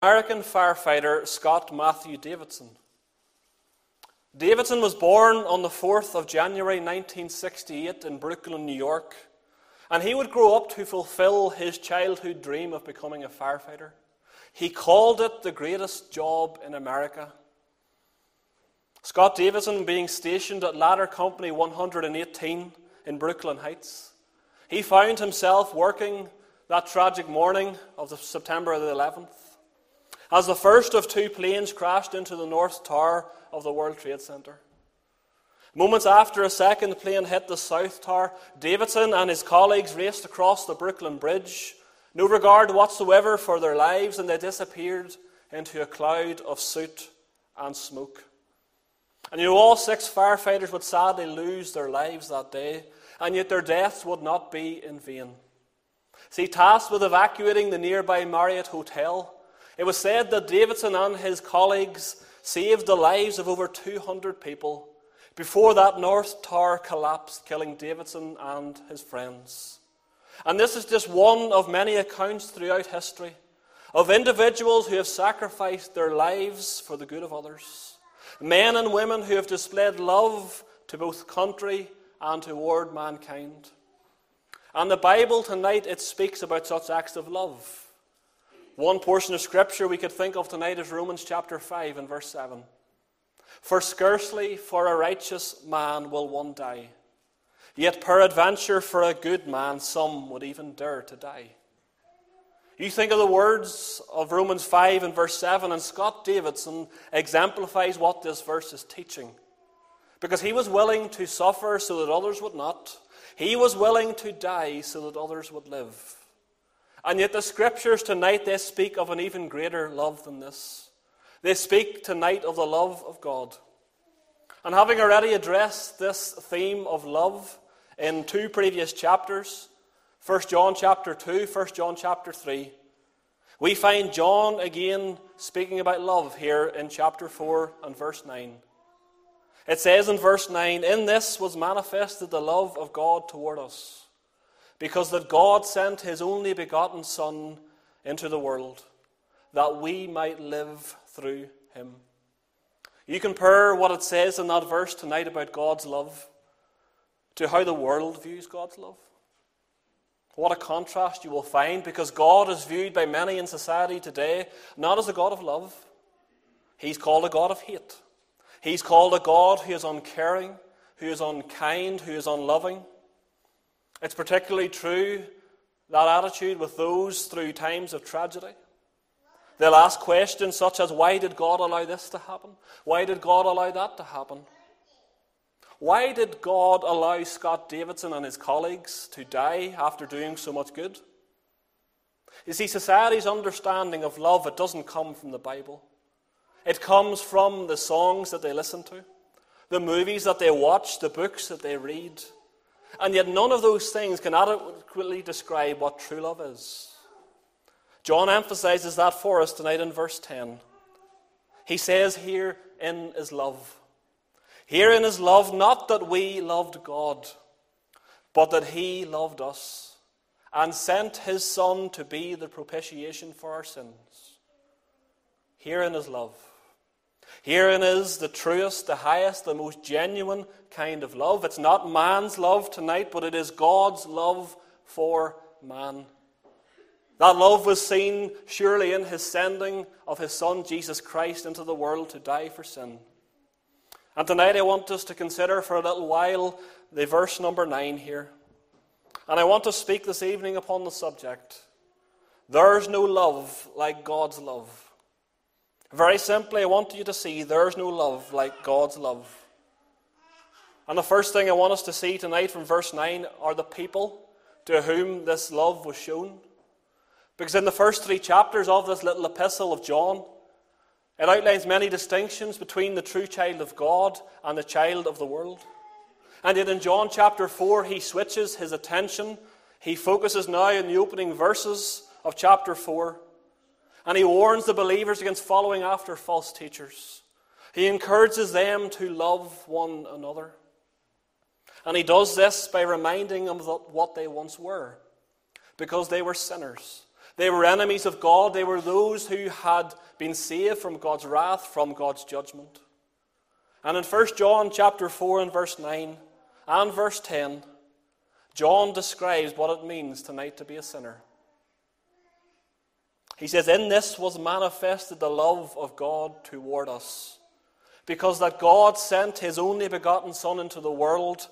American firefighter Scott Matthew Davidson. Davidson was born on the 4th of January 1968 in Brooklyn, New York, and he would grow up to fulfill his childhood dream of becoming a firefighter. He called it the greatest job in America. Scott Davidson, being stationed at Ladder Company 118 in Brooklyn Heights, he found himself working that tragic morning of the September the 11th as the first of two planes crashed into the North Tower of the World Trade Center. Moments after a second plane hit the South Tower, Davidson and his colleagues raced across the Brooklyn Bridge, no regard whatsoever for their lives, and they disappeared into a cloud of soot and smoke. And you know, all six firefighters would sadly lose their lives that day, and yet their deaths would not be in vain. See, tasked with evacuating the nearby Marriott Hotel, it was said that Davidson and his colleagues saved the lives of over 200 people before that North Tower collapsed, killing Davidson and his friends. And this is just one of many accounts throughout history of individuals who have sacrificed their lives for the good of others. Men and women who have displayed love to both country and toward mankind. And the Bible tonight, it speaks about such acts of love. One portion of Scripture we could think of tonight is Romans chapter 5 and verse 7. For scarcely for a righteous man will one die, yet peradventure for a good man some would even dare to die. You think of the words of Romans 5 and verse 7, and Scott Davidson exemplifies what this verse is teaching. Because he was willing to suffer so that others would not, he was willing to die so that others would live. And yet, the scriptures tonight they speak of an even greater love than this. They speak tonight of the love of God. And having already addressed this theme of love in two previous chapters, 1 John chapter 2, 1 John chapter 3, we find John again speaking about love here in chapter 4 and verse 9. It says in verse 9, In this was manifested the love of God toward us because that God sent his only begotten Son into the world that we might live through him. You compare what it says in that verse tonight about God's love to how the world views God's love. What a contrast you will find because God is viewed by many in society today not as a God of love, He's called a God of hate. He's called a God who is uncaring, who is unkind, who is unloving. It's particularly true, that attitude, with those through times of tragedy. They'll ask questions such as why did God allow this to happen? Why did God allow that to happen? Why did God allow Scott Davidson and his colleagues to die after doing so much good? You see, society's understanding of love, it doesn't come from the Bible. It comes from the songs that they listen to, the movies that they watch, the books that they read. And yet, none of those things can adequately describe what true love is. John emphasizes that for us tonight in verse 10. He says, Herein is love. Herein is love, not that we loved God, but that He loved us and sent His Son to be the propitiation for our sins. Herein is love. Herein is the truest, the highest, the most genuine kind of love. It's not man's love tonight, but it is God's love for man. That love was seen surely in his sending of his Son Jesus Christ into the world to die for sin. And tonight I want us to consider for a little while the verse number 9 here. And I want to speak this evening upon the subject There's no love like God's love. Very simply, I want you to see there's no love like God's love. And the first thing I want us to see tonight from verse 9 are the people to whom this love was shown. Because in the first three chapters of this little epistle of John, it outlines many distinctions between the true child of God and the child of the world. And yet in John chapter 4, he switches his attention. He focuses now in the opening verses of chapter 4 and he warns the believers against following after false teachers. He encourages them to love one another. And he does this by reminding them of what they once were, because they were sinners. They were enemies of God. They were those who had been saved from God's wrath, from God's judgment. And in 1 John chapter 4 and verse 9 and verse 10, John describes what it means tonight to be a sinner. He says, In this was manifested the love of God toward us, because that God sent his only begotten Son into the world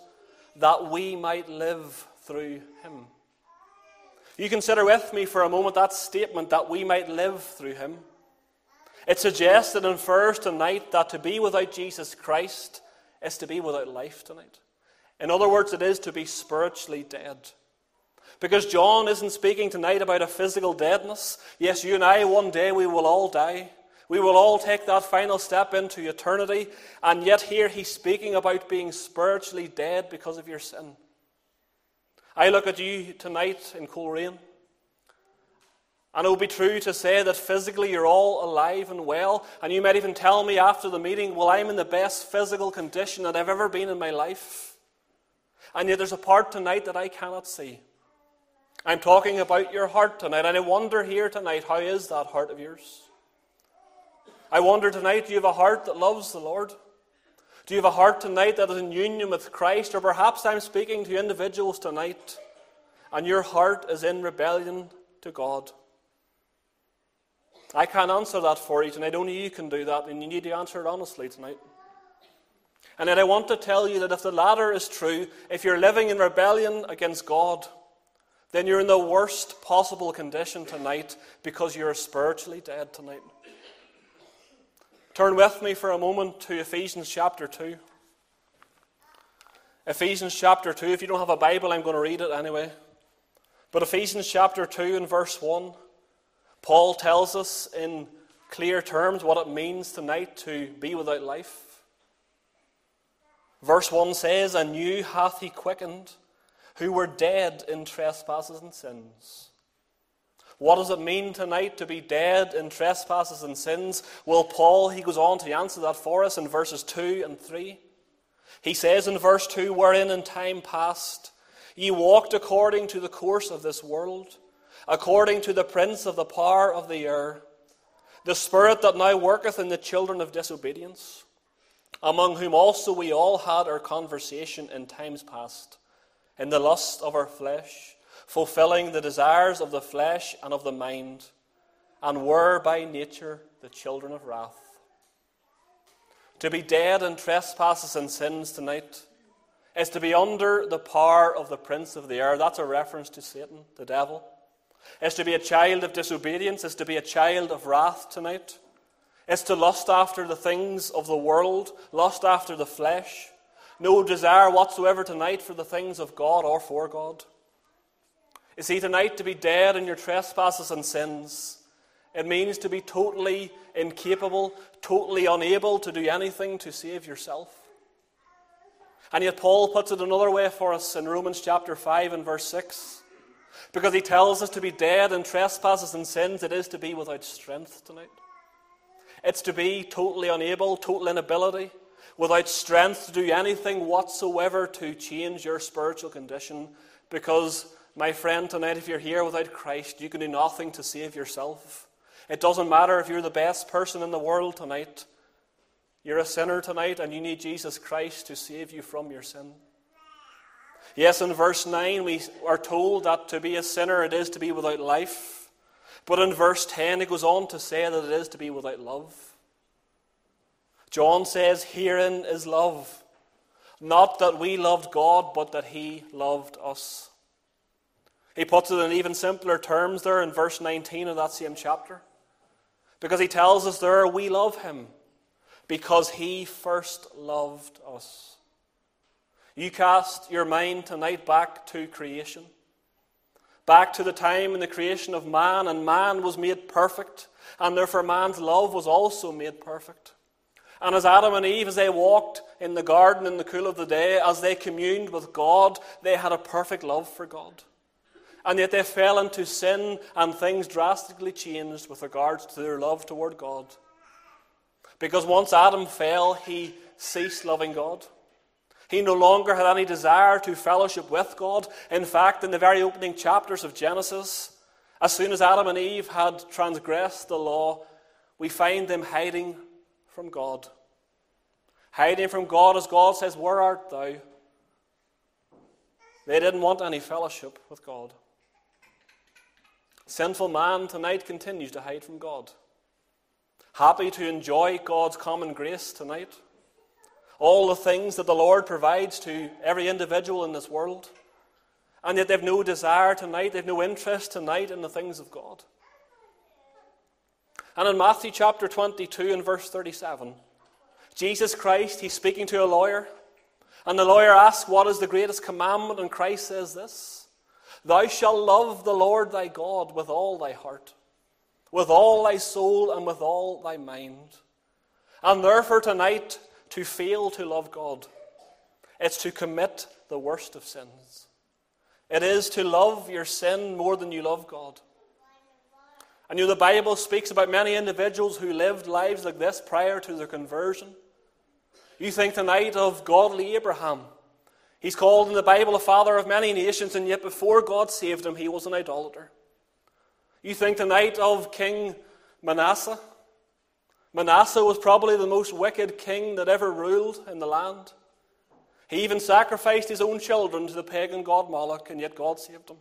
that we might live through him. You consider with me for a moment that statement that we might live through him. It suggests and infers tonight that to be without Jesus Christ is to be without life tonight. In other words, it is to be spiritually dead. Because John isn't speaking tonight about a physical deadness. Yes, you and I, one day we will all die. We will all take that final step into eternity. And yet, here he's speaking about being spiritually dead because of your sin. I look at you tonight in Coleraine. And it would be true to say that physically you're all alive and well. And you might even tell me after the meeting, well, I'm in the best physical condition that I've ever been in my life. And yet there's a part tonight that I cannot see. I'm talking about your heart tonight, and I wonder here tonight, how is that heart of yours? I wonder tonight, do you have a heart that loves the Lord? Do you have a heart tonight that is in union with Christ? Or perhaps I'm speaking to individuals tonight, and your heart is in rebellion to God. I can't answer that for you tonight. Only you can do that, and you need to answer it honestly tonight. And then I want to tell you that if the latter is true, if you're living in rebellion against God, then you're in the worst possible condition tonight because you're spiritually dead tonight. Turn with me for a moment to Ephesians chapter 2. Ephesians chapter 2. If you don't have a Bible, I'm going to read it anyway. But Ephesians chapter 2 and verse 1, Paul tells us in clear terms what it means tonight to be without life. Verse 1 says, And you hath he quickened who were dead in trespasses and sins. What does it mean tonight to be dead in trespasses and sins? Well, Paul, he goes on to answer that for us in verses 2 and 3. He says in verse 2, Wherein in time past ye walked according to the course of this world, according to the prince of the power of the air, the spirit that now worketh in the children of disobedience, among whom also we all had our conversation in times past in the lust of our flesh, fulfilling the desires of the flesh and of the mind, and were by nature the children of wrath. To be dead in trespasses and sins tonight is to be under the power of the prince of the air. That's a reference to Satan, the devil. Is to be a child of disobedience, is to be a child of wrath tonight. Is to lust after the things of the world, lust after the flesh no desire whatsoever tonight for the things of God or for God. Is see, tonight to be dead in your trespasses and sins, it means to be totally incapable, totally unable to do anything to save yourself. And yet, Paul puts it another way for us in Romans chapter 5 and verse 6. Because he tells us to be dead in trespasses and sins, it is to be without strength tonight. It's to be totally unable, total inability without strength to do anything whatsoever to change your spiritual condition. Because, my friend, tonight, if you're here without Christ, you can do nothing to save yourself. It doesn't matter if you're the best person in the world tonight. You're a sinner tonight, and you need Jesus Christ to save you from your sin. Yes, in verse 9, we are told that to be a sinner, it is to be without life. But in verse 10, it goes on to say that it is to be without love. John says, Herein is love. Not that we loved God, but that He loved us. He puts it in even simpler terms there in verse 19 of that same chapter. Because he tells us there, we love Him because He first loved us. You cast your mind tonight back to creation, back to the time in the creation of man, and man was made perfect, and therefore man's love was also made perfect. And as Adam and Eve, as they walked in the garden in the cool of the day, as they communed with God, they had a perfect love for God. And yet they fell into sin, and things drastically changed with regards to their love toward God. Because once Adam fell, he ceased loving God. He no longer had any desire to fellowship with God. In fact, in the very opening chapters of Genesis, As soon as Adam and Eve had transgressed the law, we find them hiding from God. Hiding from God as God says, Where art thou? They didn't want any fellowship with God. Sinful man tonight continues to hide from God. Happy to enjoy God's common grace tonight. All the things that the Lord provides to every individual in this world. And yet they've no desire tonight, they've no interest tonight in the things of God. And in Matthew chapter 22 and verse 37, Jesus Christ, he's speaking to a lawyer. And the lawyer asks, What is the greatest commandment? And Christ says this Thou shalt love the Lord thy God with all thy heart, with all thy soul, and with all thy mind. And therefore, tonight, to fail to love God, it's to commit the worst of sins. It is to love your sin more than you love God. And you know, the Bible speaks about many individuals who lived lives like this prior to their conversion. You think tonight of godly Abraham. He's called in the Bible a father of many nations, and yet before God saved him, he was an idolater. You think tonight of King Manasseh. Manasseh was probably the most wicked king that ever ruled in the land. He even sacrificed his own children to the pagan god Moloch, and yet God saved him.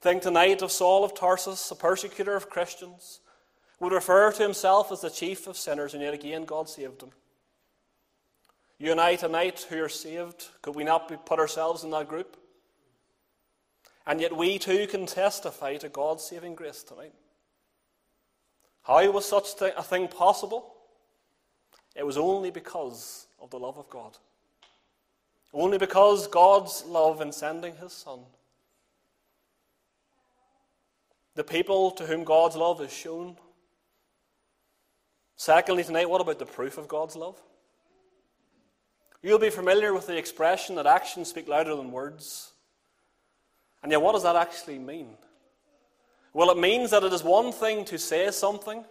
Think tonight of Saul of Tarsus, a persecutor of Christians, would refer to himself as the chief of sinners, and yet again God saved him. You and I tonight who are saved, could we not put ourselves in that group? And yet we too can testify to God's saving grace tonight. How was such a thing possible? It was only because of the love of God. Only because God's love in sending his Son the people to whom God's love is shown. Secondly, tonight, what about the proof of God's love? You'll be familiar with the expression that actions speak louder than words. And yet, what does that actually mean? Well, it means that it is one thing to say something,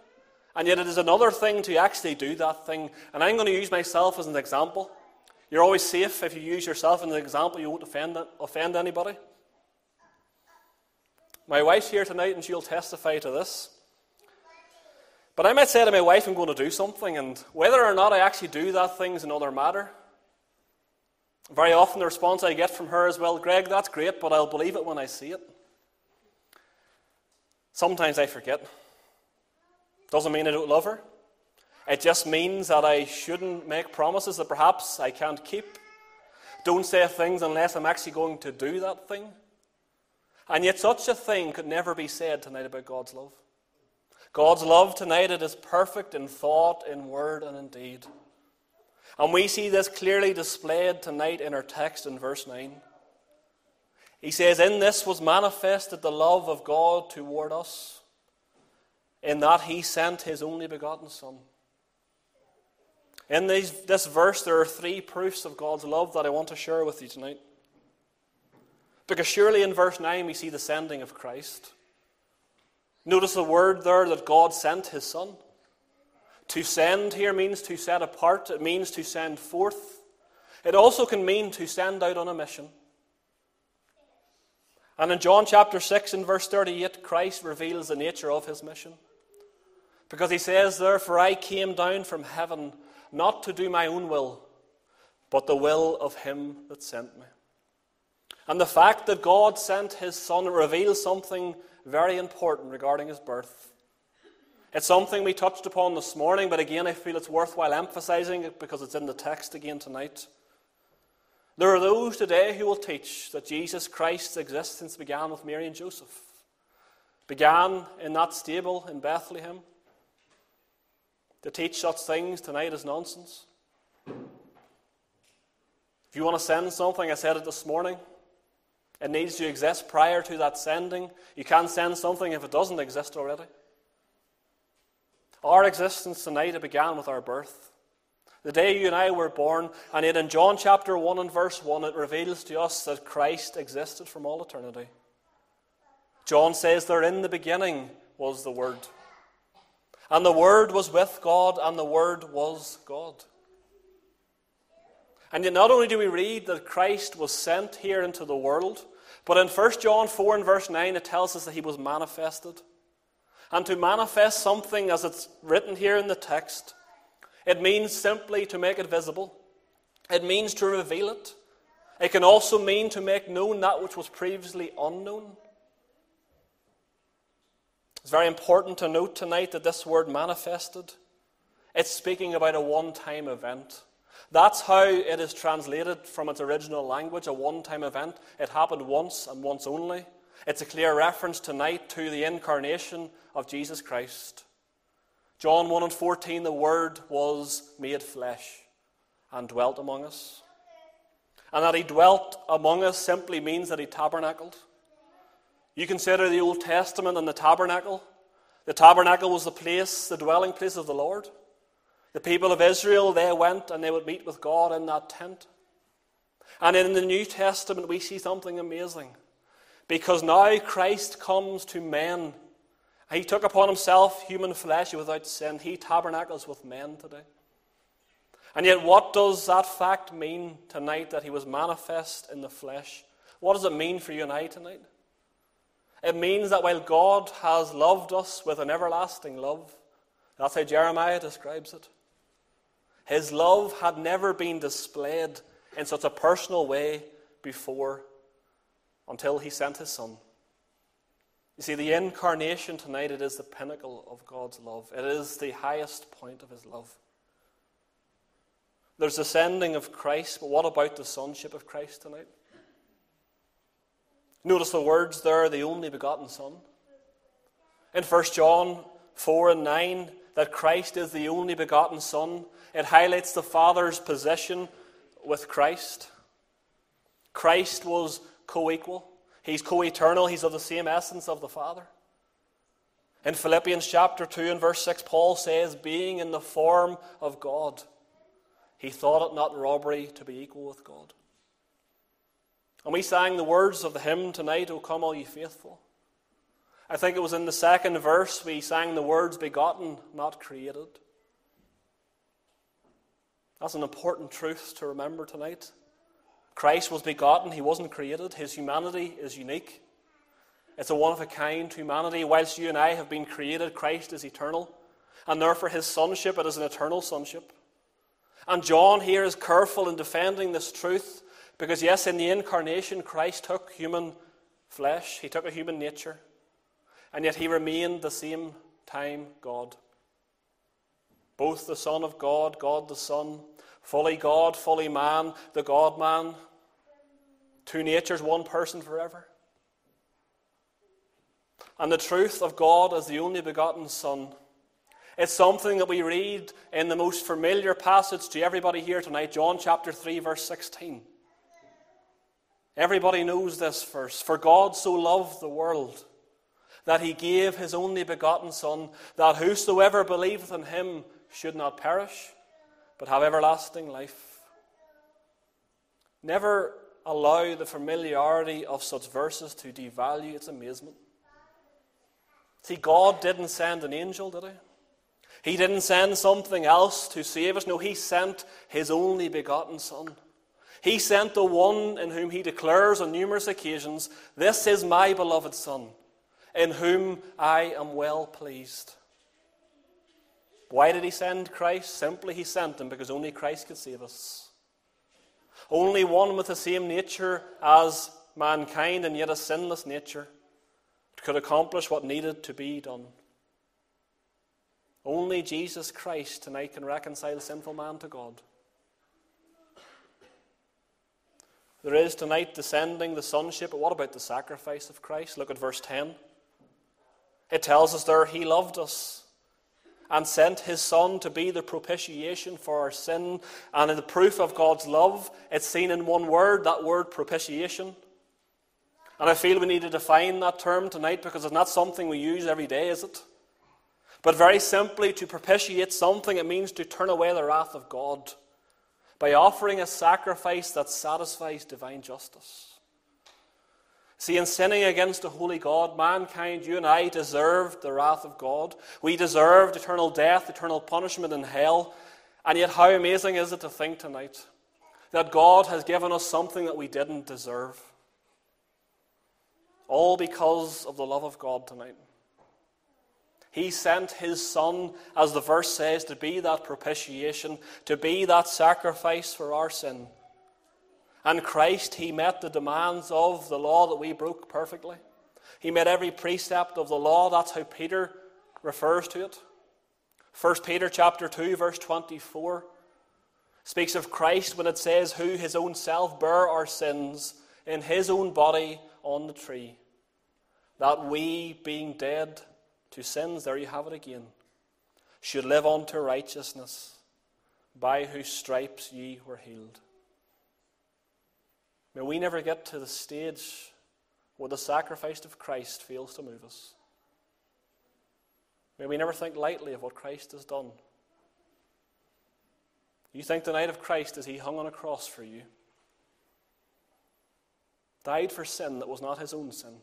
and yet it is another thing to actually do that thing. And I'm going to use myself as an example. You're always safe if you use yourself as an example, you won't offend, offend anybody. My wife's here tonight and she'll testify to this. But I might say to my wife, I'm going to do something, and whether or not I actually do that thing is another matter. Very often the response I get from her is, Well, Greg, that's great, but I'll believe it when I see it. Sometimes I forget. Doesn't mean I don't love her. It just means that I shouldn't make promises that perhaps I can't keep. Don't say things unless I'm actually going to do that thing. And yet, such a thing could never be said tonight about God's love. God's love tonight, it is perfect in thought, in word, and in deed. And we see this clearly displayed tonight in our text in verse 9. He says, In this was manifested the love of God toward us, in that he sent his only begotten Son. In these, this verse, there are three proofs of God's love that I want to share with you tonight. Because surely in verse 9 we see the sending of Christ. Notice the word there that God sent his Son. To send here means to set apart, it means to send forth. It also can mean to send out on a mission. And in John chapter 6 and verse 38, Christ reveals the nature of his mission. Because he says, Therefore I came down from heaven not to do my own will, but the will of him that sent me. And the fact that God sent his son reveals something very important regarding his birth. It's something we touched upon this morning, but again, I feel it's worthwhile emphasizing it because it's in the text again tonight. There are those today who will teach that Jesus Christ's existence began with Mary and Joseph, began in that stable in Bethlehem. To teach such things tonight is nonsense. If you want to send something, I said it this morning, it needs to exist prior to that sending. You can't send something if it doesn't exist already. Our existence tonight it began with our birth. The day you and I were born, and yet in John chapter 1 and verse 1, it reveals to us that Christ existed from all eternity. John says there in the beginning was the Word. And the Word was with God, and the Word was God. And yet, not only do we read that Christ was sent here into the world, But in 1 John 4 and verse 9, it tells us that he was manifested. And to manifest something, as it's written here in the text, it means simply to make it visible. It means to reveal it. It can also mean to make known that which was previously unknown. It's very important to note tonight that this word manifested, it's speaking about a one time event. That's how it is translated from its original language, a one time event. It happened once and once only. It's a clear reference tonight to the incarnation of Jesus Christ. John 1 and 14, the Word was made flesh and dwelt among us. And that he dwelt among us simply means that he tabernacled. You consider the Old Testament and the tabernacle. The tabernacle was the place, the dwelling place of the Lord. The people of Israel, they went and they would meet with God in that tent. And in the New Testament, we see something amazing. Because now Christ comes to men. He took upon himself human flesh without sin. He tabernacles with men today. And yet, what does that fact mean tonight that he was manifest in the flesh? What does it mean for you and I tonight? It means that while God has loved us with an everlasting love, that's how Jeremiah describes it. His love had never been displayed in such a personal way before until he sent his son. You see, the incarnation tonight, it is the pinnacle of God's love. It is the highest point of his love. There's the sending of Christ, but what about the sonship of Christ tonight? Notice the words there, the only begotten Son. In 1 John 4 and 9, that Christ is the only begotten Son, it highlights the Father's position with Christ. Christ was co equal, He's co eternal, He's of the same essence of the Father. In Philippians chapter 2 and verse 6, Paul says, being in the form of God. He thought it not robbery to be equal with God. And we sang the words of the hymn tonight, O come all ye faithful. I think it was in the second verse we sang the words, begotten, not created. That's an important truth to remember tonight. Christ was begotten, he wasn't created. His humanity is unique. It's a one of a kind humanity. Whilst you and I have been created, Christ is eternal. And therefore, his sonship, it is an eternal sonship. And John here is careful in defending this truth because, yes, in the incarnation, Christ took human flesh, he took a human nature, and yet he remained the same time God. Both the Son of God, God the Son, fully God, fully man, the God man, two natures, one person forever. And the truth of God as the only begotten Son it's something that we read in the most familiar passage to everybody here tonight, John chapter 3, verse 16. Everybody knows this verse. For God so loved the world that he gave his only begotten Son, that whosoever believeth in him should not perish, but have everlasting life. Never allow the familiarity of such verses to devalue its amazement. See, God didn't send an angel, did he? He didn't send something else to save us. No, He sent His only begotten Son. He sent the one in whom He declares on numerous occasions, This is my beloved Son, in whom I am well pleased. Why did He send Christ? Simply, He sent Him because only Christ could save us. Only one with the same nature as mankind and yet a sinless nature could accomplish what needed to be done. Only Jesus Christ tonight can reconcile sinful man to God. There is tonight descending the sonship, but what about the sacrifice of Christ? Look at verse 10. It tells us there, He loved us and sent His Son to be the propitiation for our sin. And in the proof of God's love, it's seen in one word, that word propitiation. And I feel we need to define that term tonight because it's not something we use every day, is it? But very simply, to propitiate something, it means to turn away the wrath of God by offering a sacrifice that satisfies divine justice. See, in sinning against a holy God, mankind, you and I, deserved the wrath of God. We deserved eternal death, eternal punishment in hell. And yet, how amazing is it to think tonight that God has given us something that we didn't deserve? All because of the love of God tonight. He sent His Son, as the verse says, to be that propitiation, to be that sacrifice for our sin. And Christ, He met the demands of the law that we broke perfectly. He met every precept of the law. That's how Peter refers to it. 1 Peter chapter 2, verse 24 speaks of Christ when it says, Who his own self bare our sins in his own body on the tree, that we, being dead to sins, there you have it again, should live unto righteousness, by whose stripes ye were healed. May we never get to the stage where the sacrifice of Christ fails to move us. May we never think lightly of what Christ has done. You think the night of Christ as he hung on a cross for you, died for sin that was not his own sin,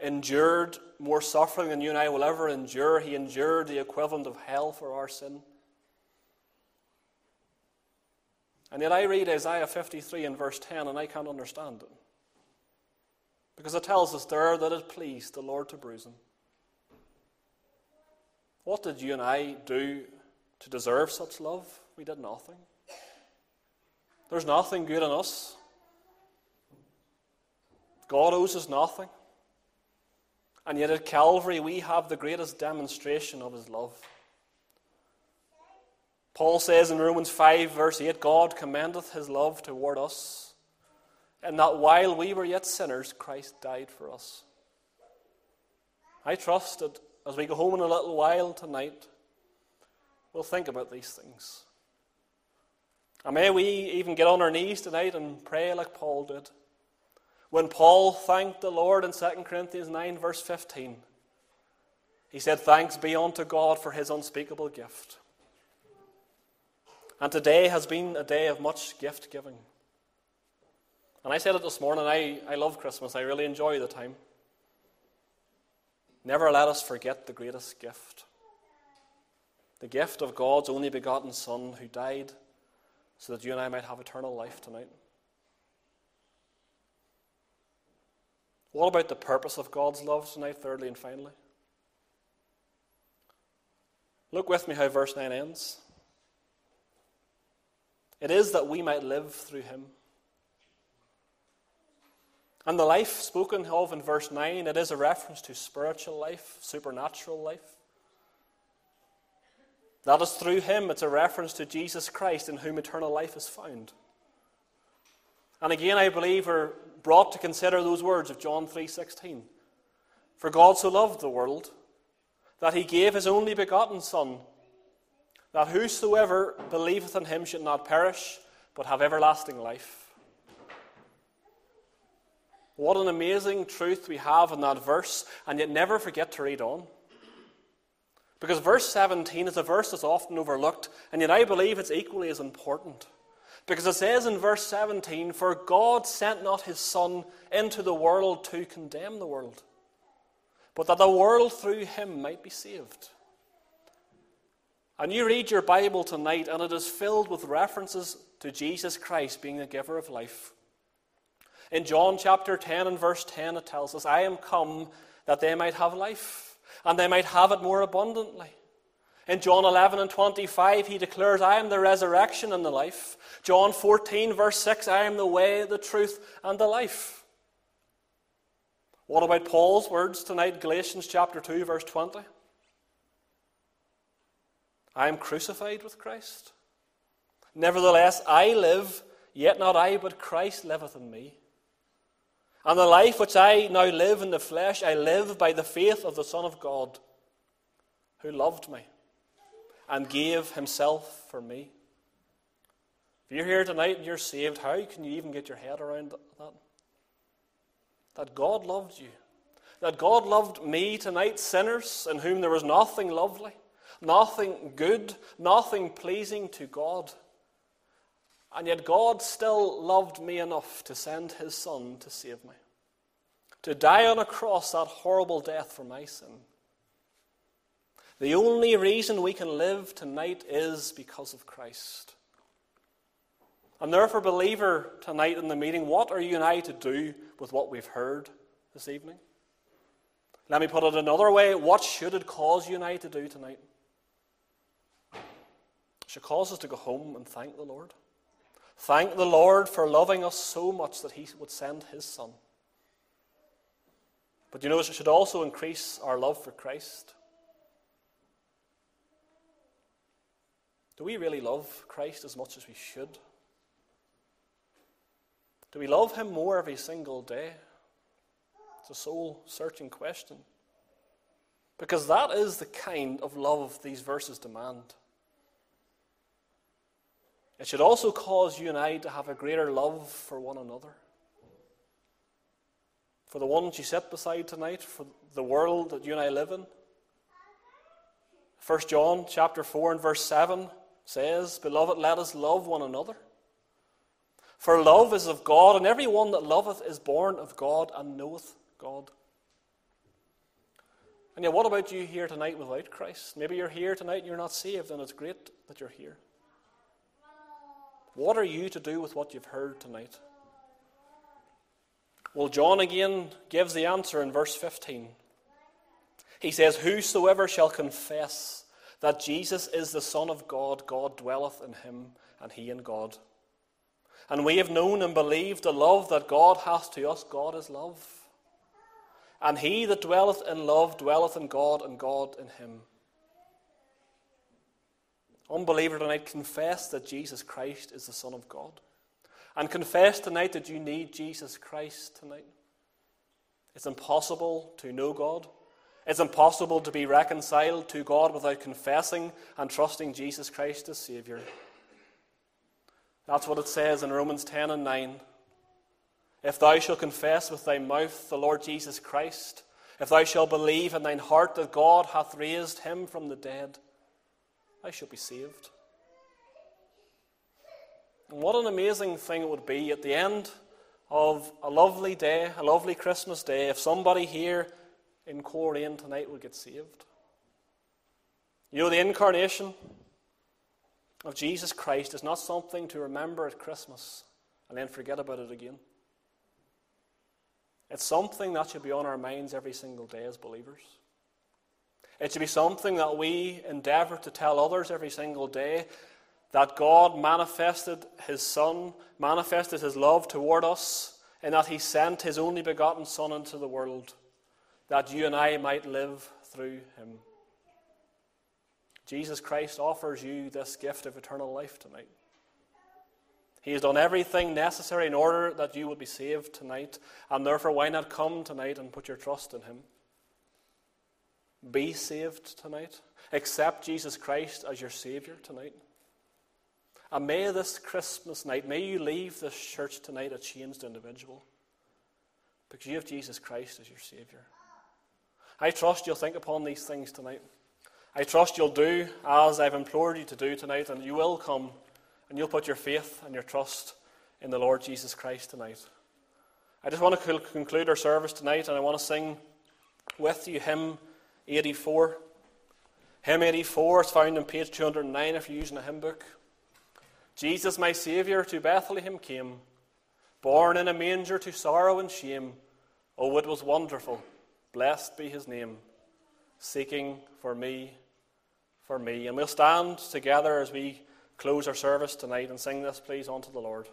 endured more suffering than you and I will ever endure. He endured the equivalent of hell for our sin. And yet I read Isaiah 53 and verse 10 and I can't understand it. Because it tells us there that it pleased the Lord to bruise him. What did you and I do to deserve such love? We did nothing. There's nothing good in us. God owes us nothing. And yet at Calvary, we have the greatest demonstration of his love. Paul says in Romans 5, verse 8 God commendeth his love toward us, and that while we were yet sinners, Christ died for us. I trust that as we go home in a little while tonight, we'll think about these things. And may we even get on our knees tonight and pray like Paul did. When Paul thanked the Lord in 2 Corinthians 9, verse 15, he said, Thanks be unto God for his unspeakable gift. And today has been a day of much gift giving. And I said it this morning, I, I love Christmas. I really enjoy the time. Never let us forget the greatest gift the gift of God's only begotten Son who died so that you and I might have eternal life tonight. What about the purpose of God's love tonight, thirdly and finally? Look with me how verse 9 ends. It is that we might live through him. And the life spoken of in verse 9, it is a reference to spiritual life, supernatural life. That is through him, it's a reference to Jesus Christ in whom eternal life is found. And again, I believe we're brought to consider those words of John 3:16. For God so loved the world that he gave his only begotten Son, that whosoever believeth in him should not perish, but have everlasting life. What an amazing truth we have in that verse, and yet never forget to read on. Because verse 17 is a verse that's often overlooked, and yet I believe it's equally as important. Because it says in verse 17, For God sent not his Son into the world to condemn the world, but that the world through him might be saved. And you read your Bible tonight, and it is filled with references to Jesus Christ being the giver of life. In John chapter 10 and verse 10, it tells us, I am come that they might have life, and they might have it more abundantly. In John 11 and 25, he declares, I am the resurrection and the life. John 14, verse 6, I am the way, the truth, and the life. What about Paul's words tonight, Galatians chapter 2, verse 20? I am crucified with Christ. Nevertheless, I live, yet not I, but Christ liveth in me. And the life which I now live in the flesh, I live by the faith of the Son of God, who loved me and gave himself for me. If you're here tonight and you're saved, how can you even get your head around that? That God loved you. That God loved me tonight, sinners, in whom there was nothing lovely, nothing good, nothing pleasing to God. And yet God still loved me enough to send his Son to save me, to die on a cross that horrible death for my sin. The only reason we can live tonight is because of Christ. And therefore, believer, tonight in the meeting, what are you and I to do with what we've heard this evening? Let me put it another way. What should it cause you and I to do tonight? Should cause us to go home and thank the Lord. Thank the Lord for loving us so much that He would send His Son. But you know, it should also increase our love for Christ. Do we really love Christ as much as we should? Do we love Him more every single day? It's a soul searching question. Because that is the kind of love these verses demand. It should also cause you and I to have a greater love for one another. For the ones you sit beside tonight, for the world that you and I live in. 1 John chapter 4 and verse 7 says, Beloved, let us love one another. For love is of God, and every one that loveth is born of God and knoweth God. And yet, what about you here tonight without Christ? Maybe you're here tonight and you're not saved, and it's great that you're here. What are you to do with what you've heard tonight? Well, John again gives the answer in verse 15. He says, Whosoever shall confess that Jesus is the Son of God, God dwelleth in him, and he in God. And we have known and believed the love that God hath to us. God is love. And he that dwelleth in love dwelleth in God, and God in him. Unbeliever tonight, confess that Jesus Christ is the Son of God. And confess tonight that you need Jesus Christ tonight. It's impossible to know God. It's impossible to be reconciled to God without confessing and trusting Jesus Christ as Saviour. That's what it says in Romans 10 and 9. If thou shalt confess with thy mouth the Lord Jesus Christ, if thou shalt believe in thine heart that God hath raised him from the dead, thou shalt be saved. And what an amazing thing it would be at the end of a lovely day, a lovely Christmas day, if somebody here in Coleraine tonight would get saved. You know, the incarnation, of Jesus Christ is not something to remember at Christmas and then forget about it again. It's something that should be on our minds every single day as believers. It should be something that we endeavor to tell others every single day that God manifested His Son, manifested His love toward us, and that He sent His only begotten Son into the world, that you and I might live through Him. Jesus Christ offers you this gift of eternal life tonight. He has done everything necessary in order that you would be saved tonight, and therefore, why not come tonight and put your trust in Him? Be saved tonight. Accept Jesus Christ as your Savior tonight. And may this Christmas night, may you leave this church tonight a changed individual because you have Jesus Christ as your Savior. I trust you'll think upon these things tonight. I trust you'll do as I've implored you to do tonight, and you will come and you'll put your faith and your trust in the Lord Jesus Christ tonight. I just want to conclude our service tonight, and I want to sing with you hymn 84. Hymn 84 is found on page 209 if you're using a hymn book. Jesus, my Saviour, to Bethlehem came, born in a manger to sorrow and shame. Oh, it was wonderful, blessed be his name, seeking for me for me. And we'll stand together as we close our service tonight and sing this, please, unto the Lord.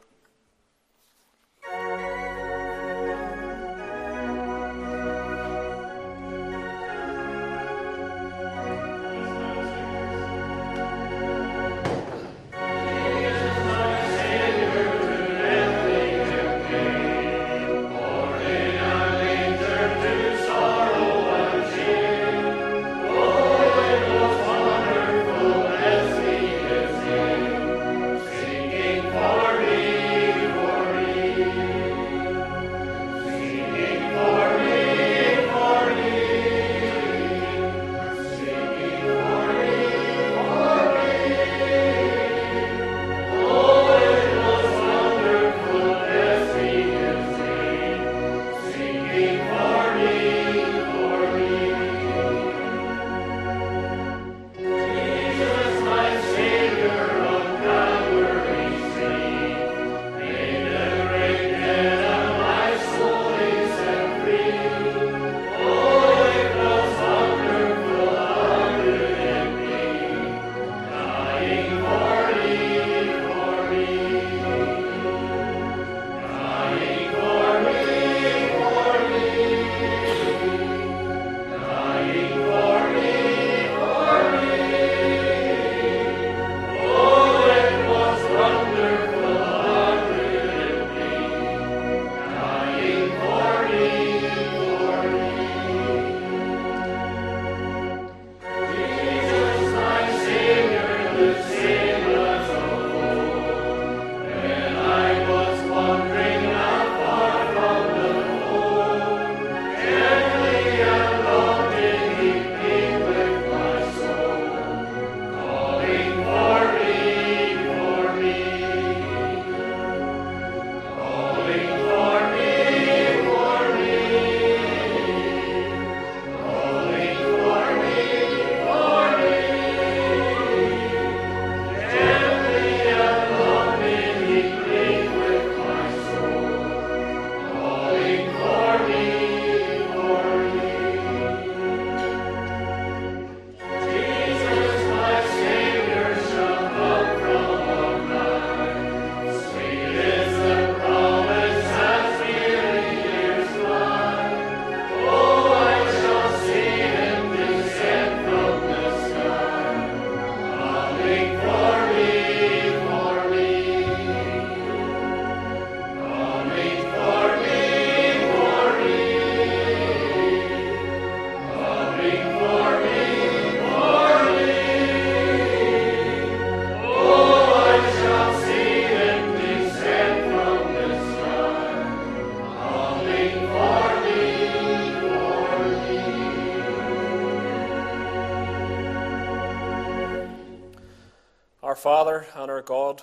Father and our God,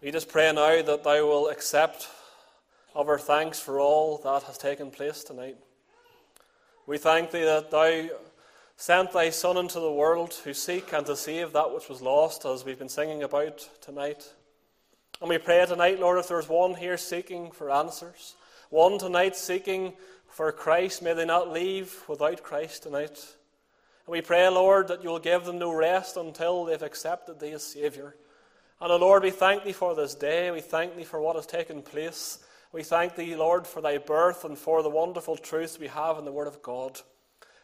we just pray now that Thou will accept of our thanks for all that has taken place tonight. We thank Thee that Thou sent Thy Son into the world to seek and to save that which was lost, as we've been singing about tonight. And we pray tonight, Lord, if there's one here seeking for answers, one tonight seeking for Christ, may they not leave without Christ tonight. And we pray, Lord, that you will give them no rest until they've accepted Thee as Saviour. And, oh Lord, we thank Thee for this day. We thank Thee for what has taken place. We thank Thee, Lord, for Thy birth and for the wonderful truths we have in the Word of God.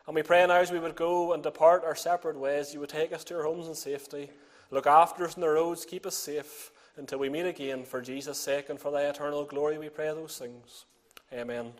And we pray now as we would go and depart our separate ways, you would take us to our homes in safety, look after us in the roads, keep us safe until we meet again. For Jesus' sake and for Thy eternal glory, we pray those things. Amen.